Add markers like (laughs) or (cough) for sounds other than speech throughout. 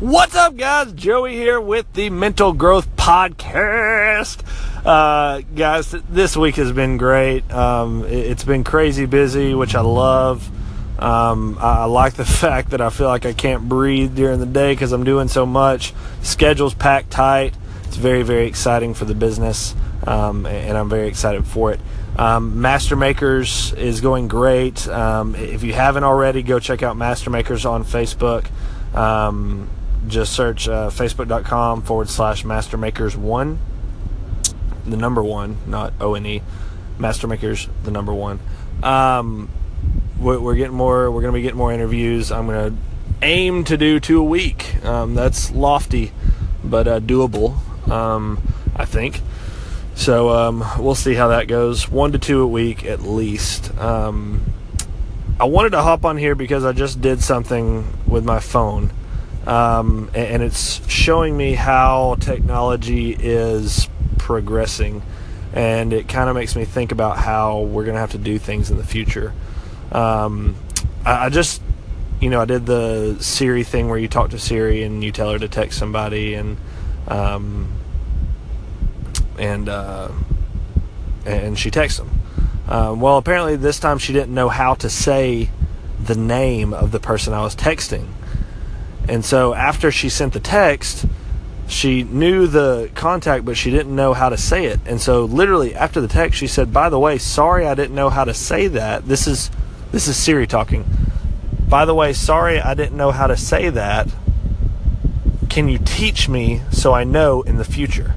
What's up, guys? Joey here with the Mental Growth Podcast. Uh, guys, this week has been great. Um, it's been crazy busy, which I love. Um, I, like the (laughs) fact that I feel like I can't breathe during the day because I'm doing so much. Schedule's packed tight. It's very, very exciting for the business, um, and I'm very excited for it. Um, Master Makers is going great. Um, if you haven't already, go check out Master Makers on Facebook. Um, just search uh, facebook.com forward slash mastermakers1 the number one not o-n-e mastermakers the number one. Um, we're, we're, getting more we're to be getting more interviews. I'm to aim to do two a week. Um, that's lofty but uh, doable um, i think. So um, we'll see how that goes. One to two a week at least. Um, i wanted to hop on here because i just did something with my phone um, and it's showing me how technology is progressing and it kind of makes me think about how we're going to have to do things in the future. Um, I, I, just you know i did the siri thing where you talk to siri and you tell her to text somebody and um, and uh, and she texts them. Um, well apparently this time she didn't know how to say the name of the person i was texting and so after she sent the text, she knew the contact, but she didn't know how to say it. And so literally after the text, she said, "By the way, sorry I didn't know how to say that. This is this is Siri talking. By the way, sorry I didn't know how to say that. Can you teach me so I know in the future?"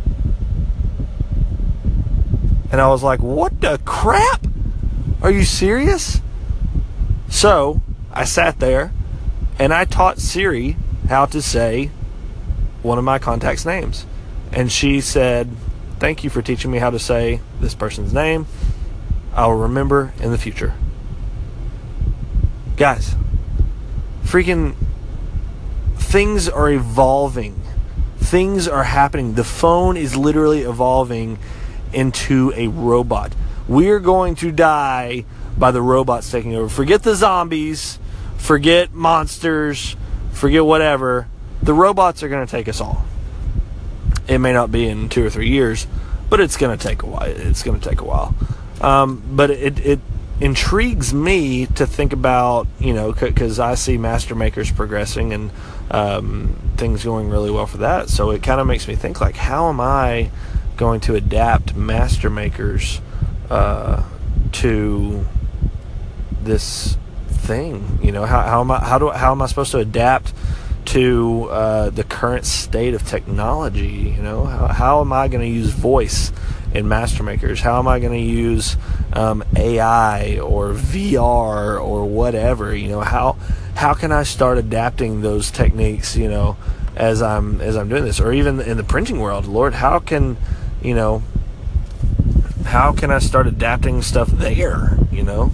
And I was like, "What the crap? Are you serious?" So, I sat there and I taught Siri how to say one of my contacts' names. And she said, Thank you for teaching me how to say this person's name. I'll remember in the future. Guys, freaking things are evolving. Things are happening. The phone is literally evolving into a robot. We're going to die by the robots taking over. Forget the zombies forget monsters, forget whatever. The robots are going to take us all. It may not be in two or three years, but it's going to take a while. It's going to take a while. Um, but it, it intrigues me to think about, you know, because I see master makers progressing and um, things going really well for that. So it kind of makes me think, like, how am I going to adapt master makers uh, to this thing. You know, how, how am I how do how am I supposed to adapt to uh, the current state of technology? You know, how, how am I going to use voice in Master Makers? How am I going to use um, AI or VR or whatever? You know, how how can I start adapting those techniques? You know, as I'm as I'm doing this, or even in the printing world, Lord, how can you know? How can I start adapting stuff there? You know,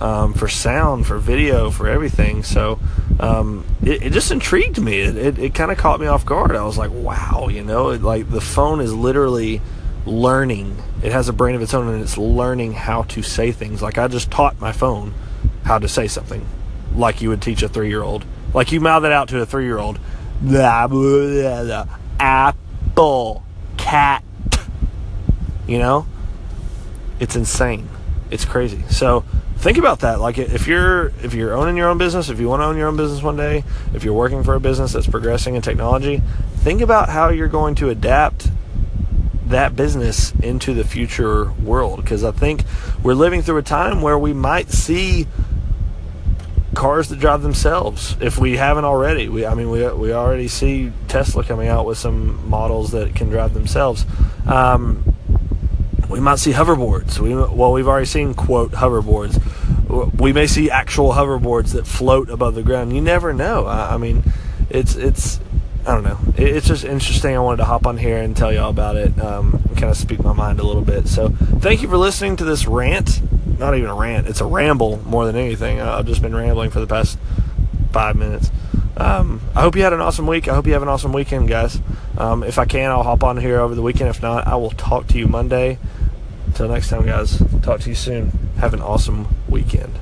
um, for sound, for video, for everything. So um, it, it, just intrigued me. It, it, it kind of caught me off guard. I was like, wow, you know, it, like the phone is literally learning. It has a brain of its own and it's learning how to say things. Like I just taught my phone how to say something like you would teach a three year old. Like you mouth it out to a three year old. Apple, cat. You know? It's insane. It's crazy. So think about that. Like if you're if you're owning your own business if you want to own your own business one day if you're working for a business that's progressing in technology think about how you're going to adapt that business into the future world. Because i think we're living through a time where we might see cars that drive themselves if we haven't already. We i mean we, we already see tesla coming out with some models that can drive themselves. Um, we might see hoverboards. We, well, we've already seen quote hoverboards. We may see actual hoverboards that float above the ground. You never know. I, I mean, it's it's I don't know. It, it's just interesting. I wanted to hop on here and tell y'all about it. Um, kind of speak my mind a little bit. So thank you for listening to this rant. Not even a rant. It's a ramble more than anything. I've just been rambling for the past five minutes. Um, I hope you had an awesome week. I hope you have an awesome weekend, guys. Um, if I can, I'll hop on here over the weekend. If not, I will talk to you Monday. Until next time, guys, talk to you soon. Have an awesome weekend.